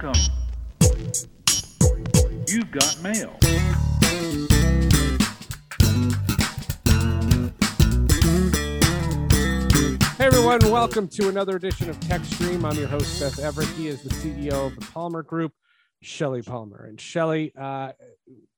Welcome. You've got mail. Hey everyone, welcome to another edition of Tech Stream. I'm your host, Seth Everett. He is the CEO of the Palmer Group, Shelly Palmer. And Shelly, uh,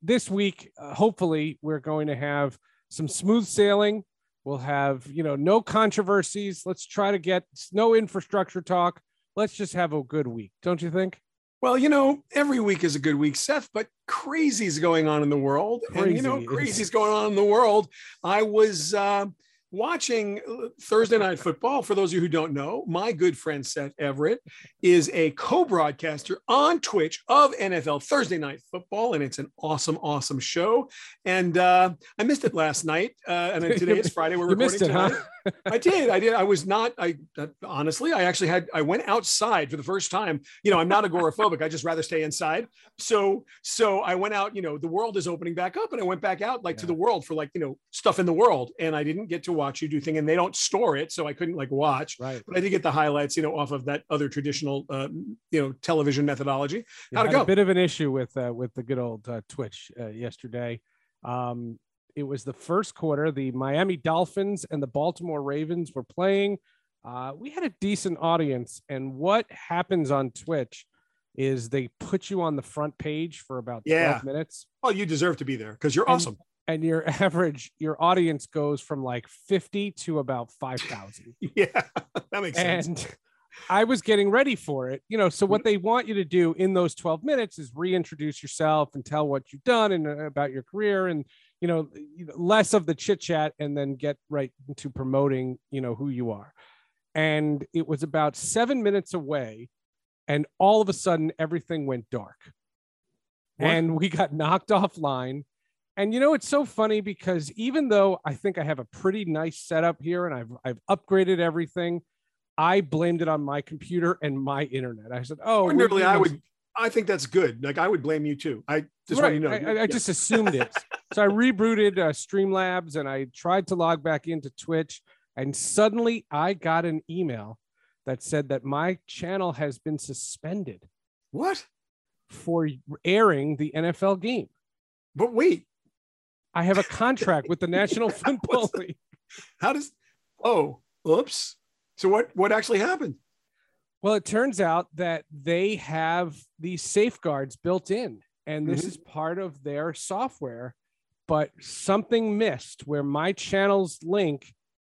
this week, uh, hopefully, we're going to have some smooth sailing. We'll have, you know, no controversies. Let's try to get no infrastructure talk. Let's just have a good week, don't you think? Well, you know, every week is a good week, Seth, but crazy's going on in the world. and, you know, Crazy is- crazy's going on in the world. I was uh, watching uh, Thursday Night Football. For those of you who don't know, my good friend Seth Everett is a co broadcaster on Twitch of NFL Thursday Night Football, and it's an awesome, awesome show. And uh, I missed it last night. Uh, and then today is Friday. We're You recording missed it, huh? tonight. I did. I did. I was not. I uh, honestly, I actually had. I went outside for the first time. You know, I'm not agoraphobic. I just rather stay inside. So, so I went out. You know, the world is opening back up, and I went back out like to the world for like you know stuff in the world, and I didn't get to watch you do thing, and they don't store it, so I couldn't like watch. Right. But I did get the highlights, you know, off of that other traditional, uh, you know, television methodology. You How'd it go? A bit of an issue with uh, with the good old uh, Twitch uh, yesterday. Um, it was the first quarter. The Miami Dolphins and the Baltimore Ravens were playing. Uh, we had a decent audience, and what happens on Twitch is they put you on the front page for about 12 Yeah. minutes, Well, you deserve to be there because you're And- awesome. And your average your audience goes from like 50 to about 5,000 Yeah, that makes sense. and I was getting ready for it, you know. So what they want you to do in those 12 minutes is reintroduce yourself and tell what you've done and uh, about your career, and you know, you know, less of the chit chat, and then get right into promoting, you know, who you are. And it was about seven minutes away, and all of a sudden everything went dark, What? and we got knocked offline. And you know, it's so funny because even though I think I have a pretty nice setup here and I've I've upgraded everything, I blamed it on my computer and my internet. I said, "Oh, Ordinarily, I would. I think that's good. Like I would blame you too. I just right. want you know. I, I- I Yeah. just assumed it. so I rebooted uh, Streamlabs and I tried to log back into Twitch, and suddenly I got an email that said that my channel has been suspended what? for airing the NFL game. But wait, I have a contract with the National Football League. how does? Oh, oops. So what? What actually happened? Well, it turns out that they have these safeguards built in, and this Mhm. is part of their software. But something missed where my channel's link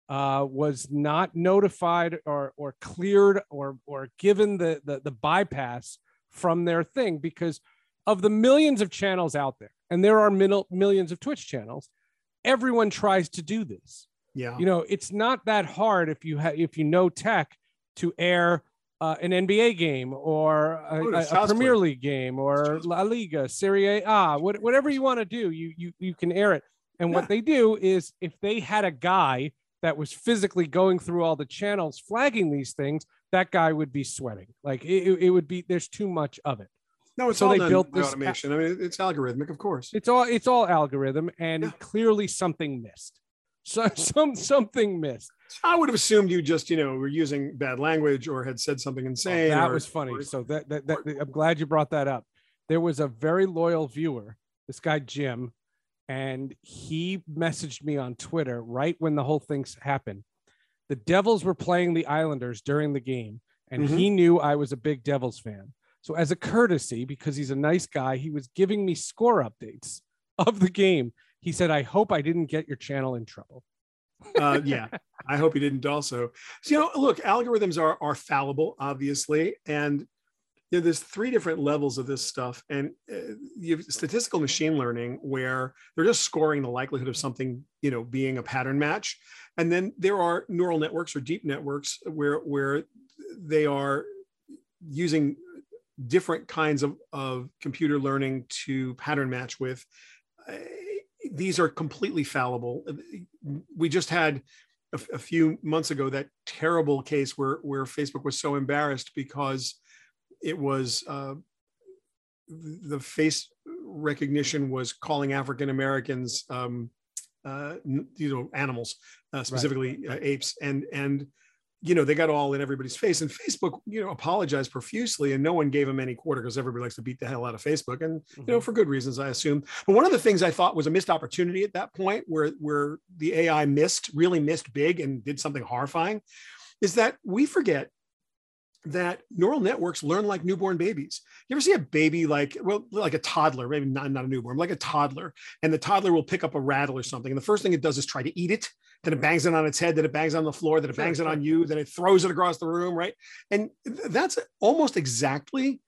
uh, was not notified or or cleared or or given the, the the bypass from their thing because of the millions of channels out there, and there are mil- millions of Twitch channels. Everyone tries to do this Yeah. you know it's not that hard if you have if you know tech to air uh, an NBA game or a, Oh, a- a Premier. League game or La Liga, Serie A, what, whatever you want to do, you you you can air it. And Yeah. what they do is if they had a guy that was physically going through all the channels flagging these things, that guy would be sweating. Like it- it would be. There's too much of it. No, it's so they built this- automation. I mean, it's algorithmic, of course. It's all it's all algorithm, and Yeah. clearly something missed. So some something missed. I would have assumed you just, you know, were using bad language or had said something Oh, insane. that or- was funny. or- So that, that, that I'm glad you brought that up. There was a very loyal viewer, this guy Jim, and he messaged me on Twitter right when the whole thing's happened. The Devils were playing the Islanders during the game, and Mhm. he knew I was a big Devils fan. So as a courtesy, because he's a nice guy, he was giving me score updates of the game. He said, "I hope I didn't get your channel in trouble." uh, yeah, I hope you didn't also. So, you know, look, algorithms are are fallible, obviously, and you know, there's three different levels of this stuff, and uh, you have statistical machine learning where they're just scoring the likelihood of something, you know, being a pattern match, and then there are neural networks or deep networks where where they are using different kinds of, of computer learning to pattern match with. Uh, these are completely fallible. We just had a, a few months ago that terrible case where where Facebook was so embarrassed because it was uh, the face recognition was calling African Americans um, uh, you know animals uh, specifically uh, apes and and you know, they got all in everybody's face. And Facebook, you know, apologized profusely and no one gave them any quarter because everybody likes to beat the hell out of Facebook. And, you know, Mhm. for good reasons, I assume. But one of the things I thought was a missed opportunity at that point where, where the AI missed, really missed big and did something horrifying is that we forget that neural networks learn like newborn babies. You ever see a baby like, well, like a toddler, maybe not, not a newborn, like a toddler, and the toddler will pick up a rattle or something. And the first thing it does is try to eat it. Then it bangs it on its head, then it bangs on the floor, then it Sure, bangs it sure. on you, then it throws it across the room, right? And that's almost exactly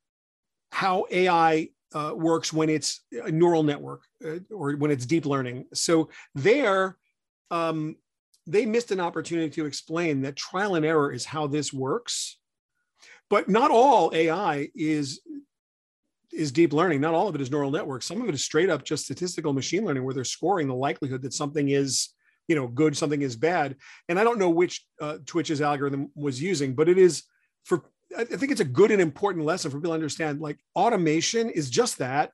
how AI uh, works when it's a neural network uh, or when it's deep learning. So there, um, they missed an opportunity to explain that trial and error is how this works. But not all AI is is deep learning. Not all of it is neural networks. Some of it is straight up just statistical machine learning, where they're scoring the likelihood that something is, you know, good, something is bad. And I don't know which uh, Twitch's algorithm was using, but it is for. I think it's a good and important lesson for people to understand. Like automation is just that.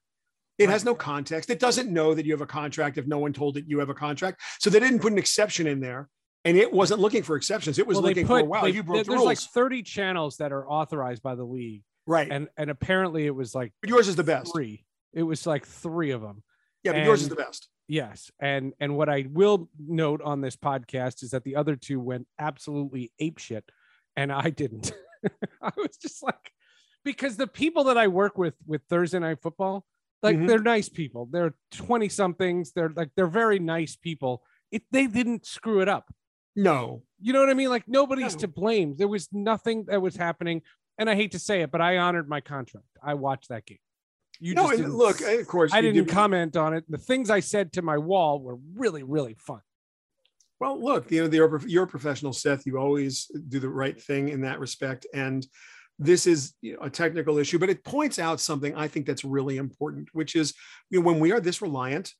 It has no context. It doesn't know that you have a contract if no one told it you have a contract. So they didn't put an exception in there, and it wasn't looking for exceptions. It was Well, looking put, for wow, they- you broke the there's rules. like 30 channels that are authorized by the league. right, And and apparently it was like but yours is the best. three. It was like three of them. Yeah, but yours is the best. Yes, and and what I will note on this podcast is that the other two went absolutely apeshit, and I didn't. I was just like, because the people that I work with with Thursday Night Football, like Mhm. they're nice people. They're twenty somethings. They're like they're very nice people. It they didn't screw it up. No, You know what I mean? Like nobody's No. to blame. There was nothing that was happening, and I hate to say it, but I honored my contract. I watched that game. You no. just didn't look, of course, I you didn't did- comment on it. The things I said to my wall were really, really fun. Well, look, you know, you're, you're a professional, Seth. You always do the right thing in that respect. And this is you know, a technical issue, but it points out something I think that's really important, which is you know, when we are this reliant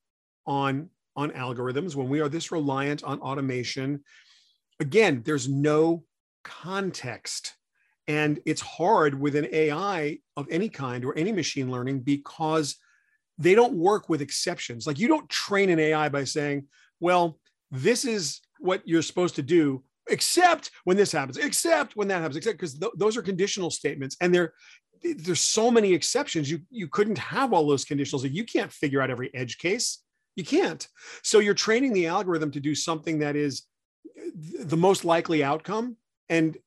on on algorithms, when we are this reliant on automation, again, there's no context. And it's hard with an AI of any kind or any machine learning because they don't work with exceptions. Like you don't train an AI by saying, well, this is what you're supposed to do, except when this happens, except when that happens, except because th- those are conditional statements. And there, there's so many exceptions. You, you couldn't have all those conditionals. You can't figure out every edge case. You can't. So you're training the algorithm to do something that is the most likely outcome. And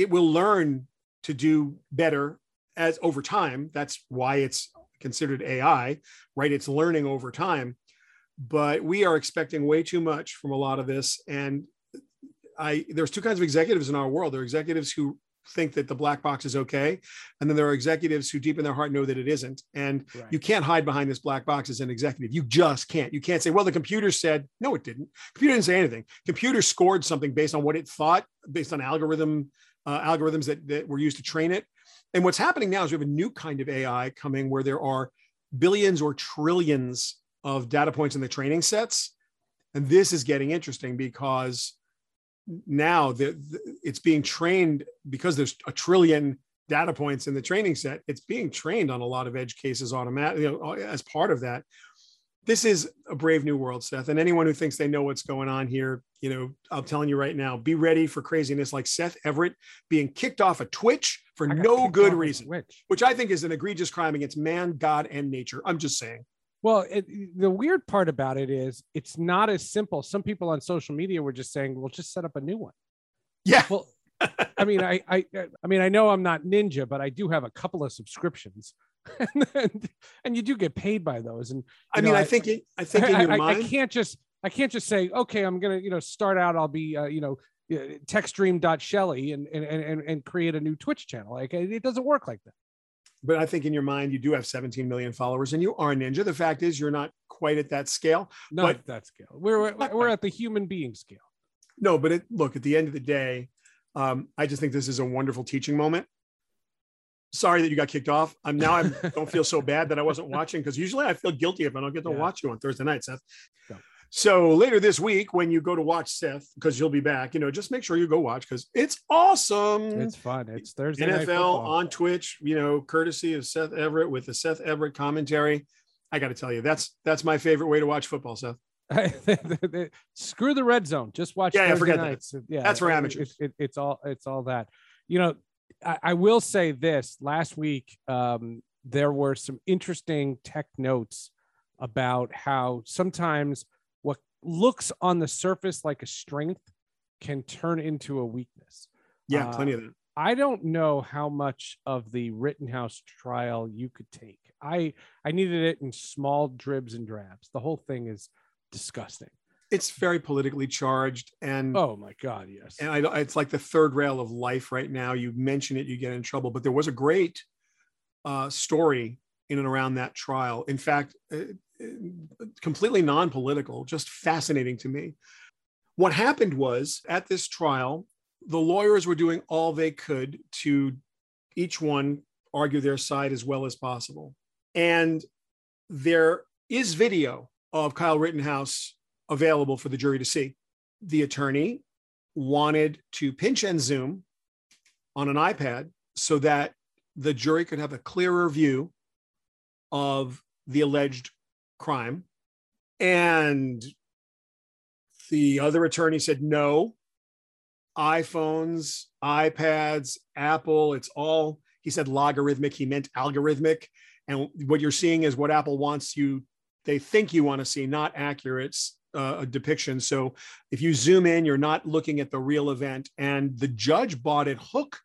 it will learn to do better as over time. That's why it's considered AI, right? It's learning over time. But we are expecting way too much from a lot of this. And I there's two kinds of executives in our world. There are executives who think that the black box is okay. And then there are executives who deep in their heart know that it isn't. And Right. you can't hide behind this black box as an executive. You just can't. You can't say, well, the computer said, no, it didn't. Computer didn't say anything. Computer scored something based on what it thought, based on algorithm uh, algorithms that, that were used to train it. And what's happening now is we have a new kind of AI coming where there are billions or trillions of data points in the training sets. And this is getting interesting because now the, the- it's being trained because there's a trillion data points in the training set. It's being trained on a lot of edge cases automatically you know, as part of that. This is a brave new world, Seth. And anyone who thinks they know what's going on here, you know, I'm telling you right now, be ready for craziness like Seth Everett being kicked off of Twitch for no good reason, Twitch. which I think is an egregious crime against man, God, and nature. I'm just saying. Well, it, the weird part about it is it's not as simple. Some people on social media were just saying, "Well, just set up a new one." Yeah. Well, I mean, I, I, I mean, I know I'm not Ninja, but I do have a couple of subscriptions, and, and you do get paid by those. And I mean, know, I think, it, I think in I, your I- I can't just, I can't just say, okay, I'm gonna, you know, start out. I'll be, uh, you know, techstream.shelly and, and and and create a new Twitch channel. Like it doesn't work like that. but I think in your mind, you do have 17 million followers and you are a ninja. The fact is, you're not quite at that scale. Not But- at that scale. We're we're, we're at the human being scale. No, but it, look, at the end of the day, um, I just think this is a wonderful teaching moment. Sorry that you got kicked off. I'm now I don't feel so bad that I wasn't watching because usually I feel guilty if I don't get to Yeah. watch you on Thursday night, Seth. Yeah. So later this week, when you go to watch Seth, because you'll be back, you know, just make sure you go watch because it's awesome. It's fun. It's Thursday night NFL on Twitch, you know, courtesy of Seth Everett with the Seth Everett commentary. I got to tell you, that's that's my favorite way to watch football, Seth. Screw the red zone. Just watch. Yeah, yeah forget nights. that. Yeah, That's for amateurs. It, it, it's all. It's all that. You know, I, I will say this. Last week, um, there were some interesting tech notes about how sometimes what looks on the surface like a strength can turn into a weakness. Yeah, Uh, plenty of that. I don't know how much of the Rittenhouse trial you could take. I I needed it in small dribs and drabs. The whole thing is disgusting. It's very politically charged, and Oh my god, yes. and I, it's like the third rail of life right now. You mention it, you get in trouble. But there was a great uh, story in and around that trial. In fact, uh, uh, completely non-political, just fascinating to me. What happened was at this trial, the lawyers were doing all they could to each one argue their side as well as possible. And there is video of Kyle Rittenhouse available for the jury to see. The attorney wanted to pinch and zoom on an iPad so that the jury could have a clearer view of the alleged crime. And the other attorney said, no, iPhones, iPads, Apple, it's all, he said logarithmic, he meant algorithmic. And what you're seeing is what Apple wants you, they think you want to see, not accurate uh, depiction. So if you zoom in, you're not looking at the real event. And the judge bought it hook,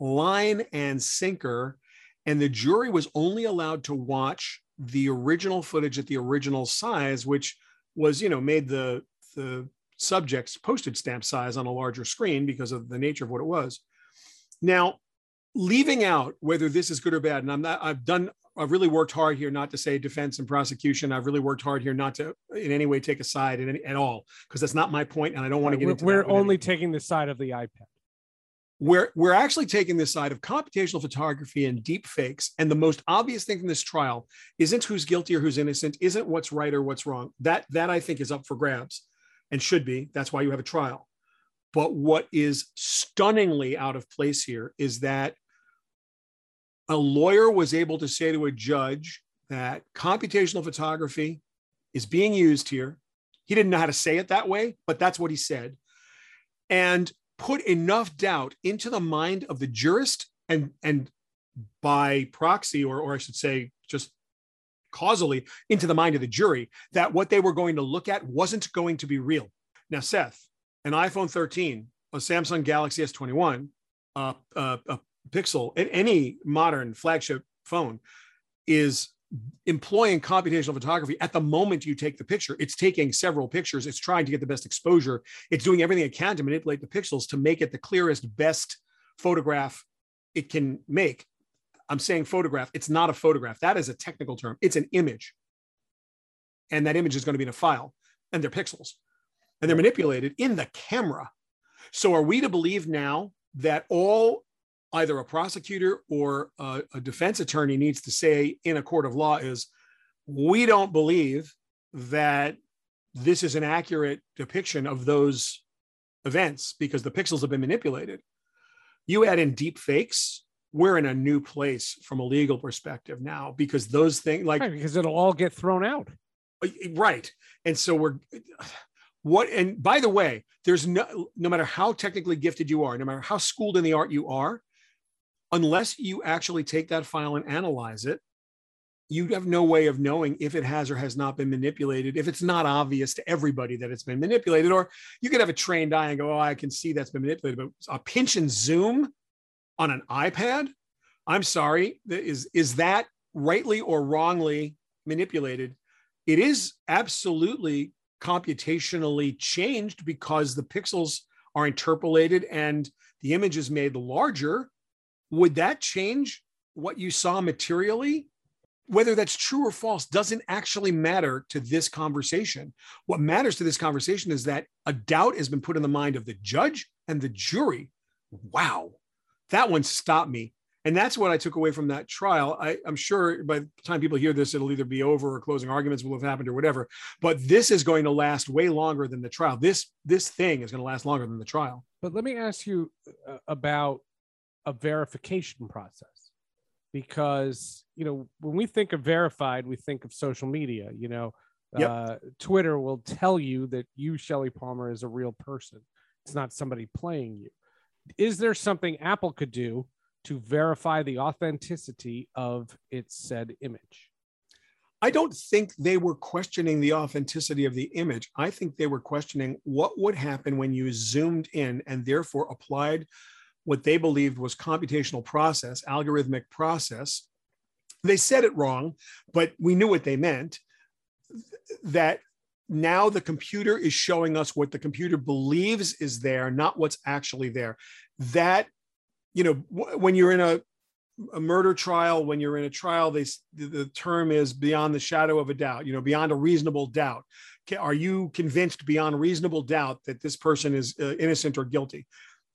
line, and sinker. And the jury was only allowed to watch the original footage at the original size, which was, you know, made the the subject's postage stamp size on a larger screen because of the nature of what it was. Now, leaving out whether this is good or bad, and I'm not, I've done, I've really worked hard here not to say defense and prosecution. I've really worked hard here not to in any way take a side in any, at all, because that's not my point, and I don't want to get we're, into. we're only anyone. taking the side of the iPad. we're we're actually taking the side of computational photography and deep fakes and the most obvious thing from this trial isn't who's guilty or who's innocent isn't what's right or what's wrong that that i think is up for grabs and should be that's why you have a trial but what is stunningly out of place here is that a lawyer was able to say to a judge that computational photography is being used here he didn't know how to say it that way but that's what he said and put enough doubt into the mind of the jurist and and by proxy or or I should say just causally into the mind of the jury that what they were going to look at wasn't going to be real. Now Seth, an iPhone 13, a Samsung Galaxy S21, uh, uh, a Pixel, a- any modern flagship phone is employing computational photography at the moment you take the picture. It's taking several pictures. It's trying to get the best exposure. It's doing everything it can to manipulate the pixels to make it the clearest, best photograph it can make. I'm saying photograph. It's not a photograph. That is a technical term. It's an image. And that image is going to be in a file, and they're pixels. And they're manipulated in the camera. So are we to believe now that all either a prosecutor or a, a defense attorney needs to say in a court of law is we don't believe that this is an accurate depiction of those events because the pixels have been manipulated. You add in deep fakes, we're in a new place from a legal perspective now because those things like Right, because it'll all get thrown out. right and so we're what and by the way there's no no matter how technically gifted you are no matter how schooled in the art you are unless you actually take that file and analyze it you have no way of knowing if it has or has not been manipulated if it's not obvious to everybody that it's been manipulated or you could have a trained eye and go oh i can see that's been manipulated but a pinch and zoom on an ipad i'm sorry is is that rightly or wrongly manipulated it is absolutely computationally changed because the pixels are interpolated and the image is made larger. Would that change what you saw materially? Whether that's true or false doesn't actually matter to this conversation. What matters to this conversation is that a doubt has been put in the mind of the judge and the jury. Wow, that one stopped me. And that's what I took away from that trial. I, I'm sure by the time people hear this, it'll either be over or closing arguments will have happened or whatever. But this is going to last way longer than the trial. This this thing is going to last longer than the trial. But let me ask you uh, about a verification process because, you know, when we think of verified, we think of social media, you know, Yep. Uh, Twitter will tell you that you, Shelly Palmer, is a real person. It's not somebody playing you. Is there something Apple could do to verify the authenticity of its said image? I don't think they were questioning the authenticity of the image. I think they were questioning what would happen when you zoomed in and therefore applied what they believed was computational process, algorithmic process. They said it wrong, but we knew what they meant. That now the computer is showing us what the computer believes is there, not what's actually there. That, you know, when you're in a a murder trial when you're in a trial they the term is beyond the shadow of a doubt you know beyond a reasonable doubt are you convinced beyond reasonable doubt that this person is uh, innocent or guilty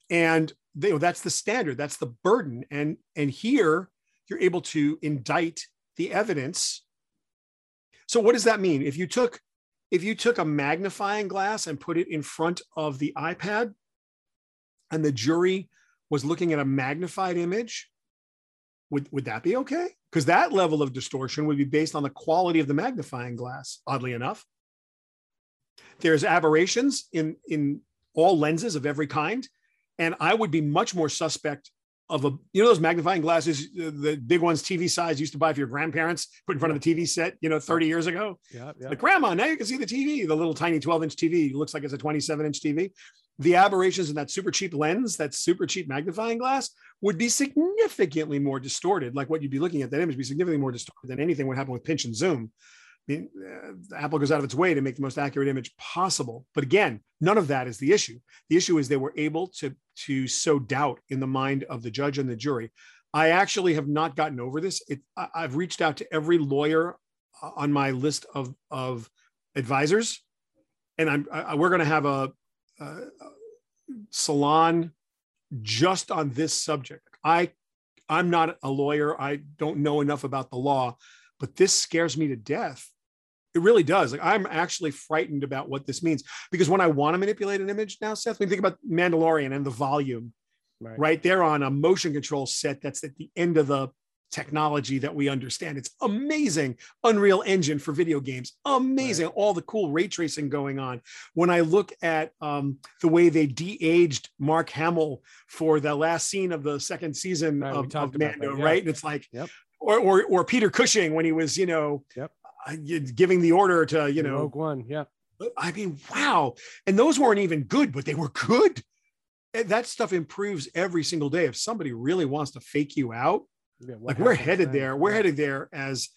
and they, that's the standard that's the burden and and here you're able to indict the evidence so what does that mean if you took if you took a magnifying glass and put it in front of the ipad and the jury was looking at a magnified image would, would that be okay? Because that level of distortion would be based on the quality of the magnifying glass, oddly enough. There's aberrations in, in all lenses of every kind. And I would be much more suspect of a, you know, those magnifying glasses, the big ones, TV size, used to buy for your grandparents, put in front of the TV set, you know, 30 years ago. Yeah. yeah. Like, grandma, now you can see the TV, the little tiny 12 inch TV looks like it's a 27 inch TV the aberrations in that super cheap lens, that super cheap magnifying glass, would be significantly more distorted. Like what you'd be looking at, that image be significantly more distorted than anything would happen with pinch and zoom. Uh, Apple goes out of its way to make the most accurate image possible. But again, none of that is the issue. The issue is they were able to, to sow doubt in the mind of the judge and the jury. I actually have not gotten over this. It, I, I've reached out to every lawyer uh, on my list of, of advisors, and I'm, I, we're going to have a, uh, salon just on this subject. I I'm not a lawyer. I don't know enough about the law, but this scares me to death. It really does. Like I'm actually frightened about what this means because when I want to manipulate an image now, Seth, when you think about Mandalorian and the volume, right. right there on a motion control set that's at the end of the technology that we understand. It's amazing. Unreal Engine for video games, amazing. Right. All the cool ray tracing going on. When I look at um, the way they de-aged Mark Hamill for the last scene of the second season right, of, of Mando, yeah. right? And it's like, yep. or, or or Peter Cushing when he was, you know, yep. Uh, giving the order to, you know, Rogue One, yeah. I mean, wow. And those weren't even good, but they were good. That stuff improves every single day. If somebody really wants to fake you out, yeah, like we're headed then? there. We're yeah. headed there as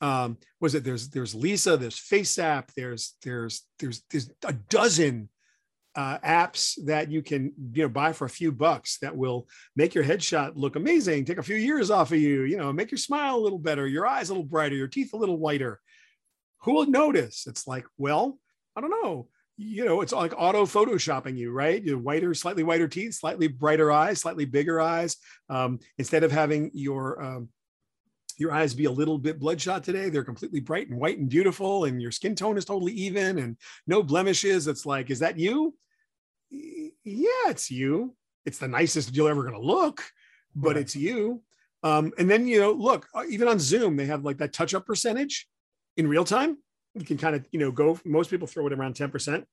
um was it there's there's Lisa, there's FaceApp, there's there's there's there's a dozen uh, apps that you can you know buy for a few bucks that will make your headshot look amazing, take a few years off of you, you know, make your smile a little better, your eyes a little brighter, your teeth a little whiter. Who will notice? It's like, well, I don't know you know, it's like auto photoshopping you, right? You whiter, slightly whiter teeth, slightly brighter eyes, slightly bigger eyes. Um, instead of having your um, your eyes be a little bit bloodshot today, they're completely bright and white and beautiful, and your skin tone is totally even and no blemishes. It's like, is that you? Yeah, it's you. It's the nicest you're ever going to look, but right. it's you. Um, and then you know, look, uh, even on Zoom, they have like that touch up percentage in real time you can kind of you know go most people throw it around 10%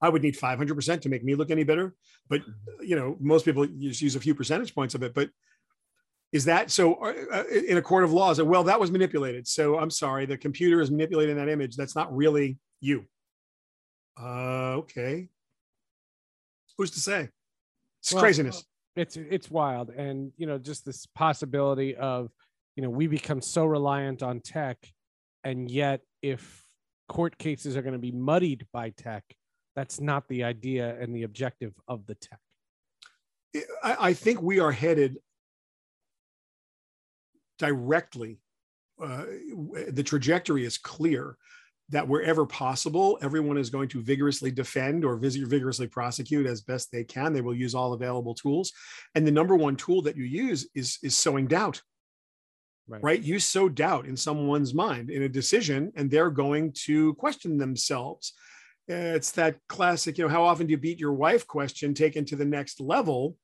i would need 500% to make me look any better but you know most people just use a few percentage points of it but is that so uh, uh in a court of law is it, well that was manipulated so i'm sorry the computer is manipulating that image that's not really you. Uh okay. Who's to say? It's well, craziness. it's it's wild and you know just this possibility of you know we become so reliant on tech and yet if court cases are going to be muddied by tech that's not the idea and the objective of the tech i, think we are headed directly uh, the trajectory is clear that wherever possible, everyone is going to vigorously defend or vigorously prosecute as best they can. They will use all available tools. And the number one tool that you use is, is sowing doubt right. right you sow doubt in someone's mind in a decision and they're going to question themselves it's that classic you know how often do you beat your wife question taken to the next level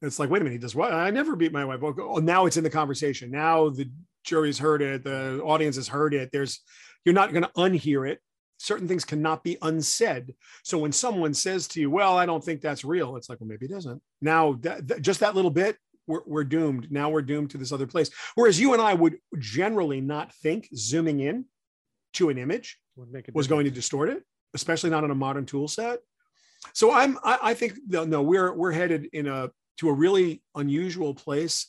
it's like wait a minute he does what i never beat my wife oh, now it's in the conversation now the jury's heard it the audience has heard it there's you're not going to unhear it. Certain things cannot be unsaid. So when someone says to you, "Well, I don't think that's real," it's like, "Well, maybe it isn't." Now, that, just that little bit, we're, we're doomed. Now we're doomed to this other place. Whereas you and I would generally not think zooming in to an image was going to distort it, especially not on a modern tool set. So I'm, I, I think no, we're we're headed in a to a really unusual place.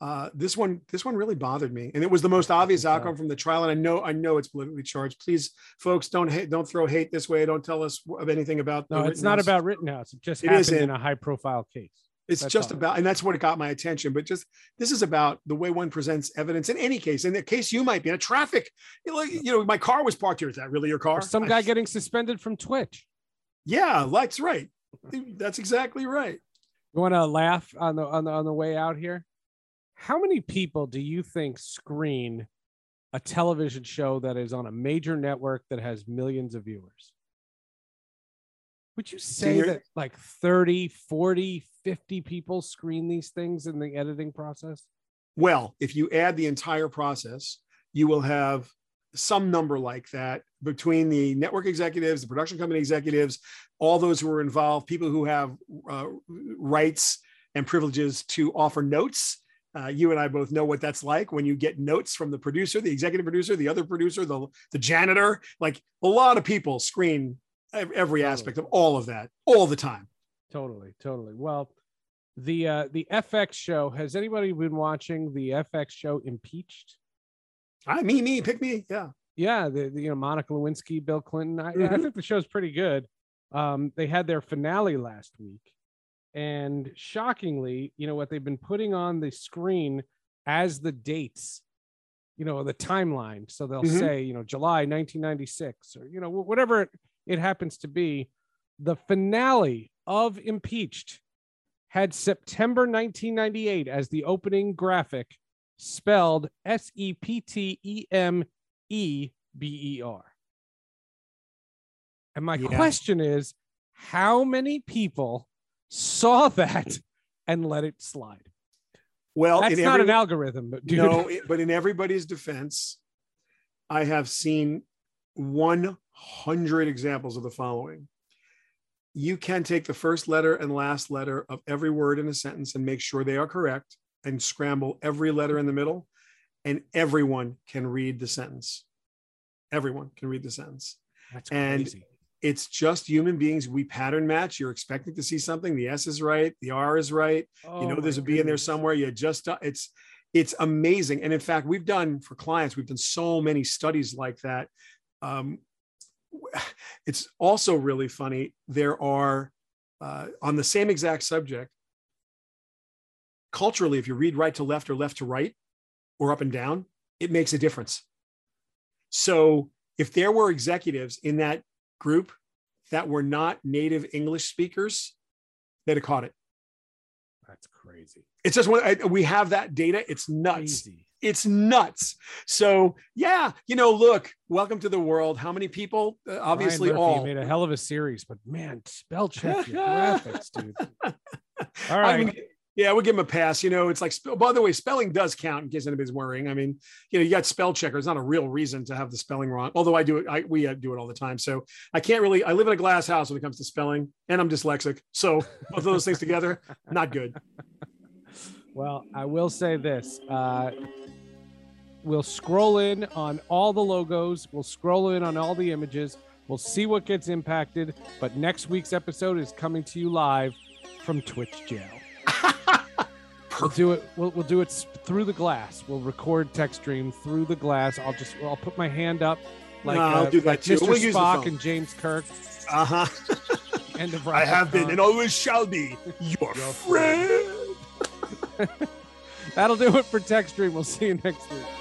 Uh, this one, this one really bothered me, and it was the most obvious outcome from the trial. And I know, I know it's politically charged. Please, folks, don't hate, don't throw hate this way. Don't tell us of anything about. No, it's not about Rittenhouse. It just it happened in a high-profile case. It's that's just about, and that's what it got my attention. But just this is about the way one presents evidence in any case. In the case you might be in a traffic, you know, you know, my car was parked here. Is that really your car? Or some guy getting suspended from Twitch. Yeah, that's right. That's exactly right. You want to laugh on the on the on the way out here? How many people do you think screen a television show that is on a major network that has millions of viewers? Would you say that like 30, 40, 50 people screen these things in the editing process? Well, if you add the entire process, you will have some number like that between the network executives, the production company executives, all those who are involved, people who have uh, rights and privileges to offer notes. Uh, you and I both know what that's like when you get notes from the producer, the executive producer, the other producer, the, the janitor. Like a lot of people screen every totally. aspect of all of that all the time. Totally, totally. Well, the uh, the FX show. Has anybody been watching the FX show Impeached? I me me pick me yeah yeah the, the you know Monica Lewinsky Bill Clinton I, mm-hmm. I think the show's pretty good um they had their finale last week and shockingly you know what they've been putting on the screen as the dates you know the timeline so they'll mm-hmm. say you know July 1996 or you know whatever it, happens to be the finale of impeached had September 1998 as the opening graphic spelled S E P T E M E B E R. And my yeah. question is how many people saw that and let it slide? Well, that's not every, an algorithm, but dude. no, it, but in everybody's defense, I have seen 100 examples of the following. You can take the first letter and last letter of every word in a sentence and make sure they are correct and scramble every letter in the middle, and everyone can read the sentence. Everyone can read the sentence. That's crazy. And it's just human beings. We pattern match. You're expecting to see something. The S is right. The R is right. Oh you know, there's a B goodness. in there somewhere. You just, it's, it's amazing. And in fact, we've done for clients, we've done so many studies like that. Um, it's also really funny. There are, uh, on the same exact subject, culturally, if you read right to left or left to right or up and down, it makes a difference. So if there were executives in that group that were not native English speakers, they'd have caught it. That's crazy. It's just one. we have that data. It's nuts. Crazy. It's nuts. So yeah, you know, look, welcome to the world. How many people? Uh, obviously, Murphy, all made a hell of a series, but man, spell check your graphics, dude. All right. I mean, yeah, we'll give him a pass. You know, it's like, by the way, spelling does count in case anybody's worrying. I mean, you know, you got spell checker. It's not a real reason to have the spelling wrong. Although I do it, I, we uh, do it all the time. So I can't really, I live in a glass house when it comes to spelling and I'm dyslexic. So both of those things together, not good. Well, I will say this. Uh, we'll scroll in on all the logos. We'll scroll in on all the images. We'll see what gets impacted. But next week's episode is coming to you live from Twitch jail. we'll do it. We'll, we'll do it through the glass. We'll record Tech Stream through the glass. I'll just I'll put my hand up like no, I'll uh, do that like too. Mr. We'll Spock and James Kirk. Uh huh. End of I have been and always shall be your, your friend. That'll do it for Tech Stream. We'll see you next week.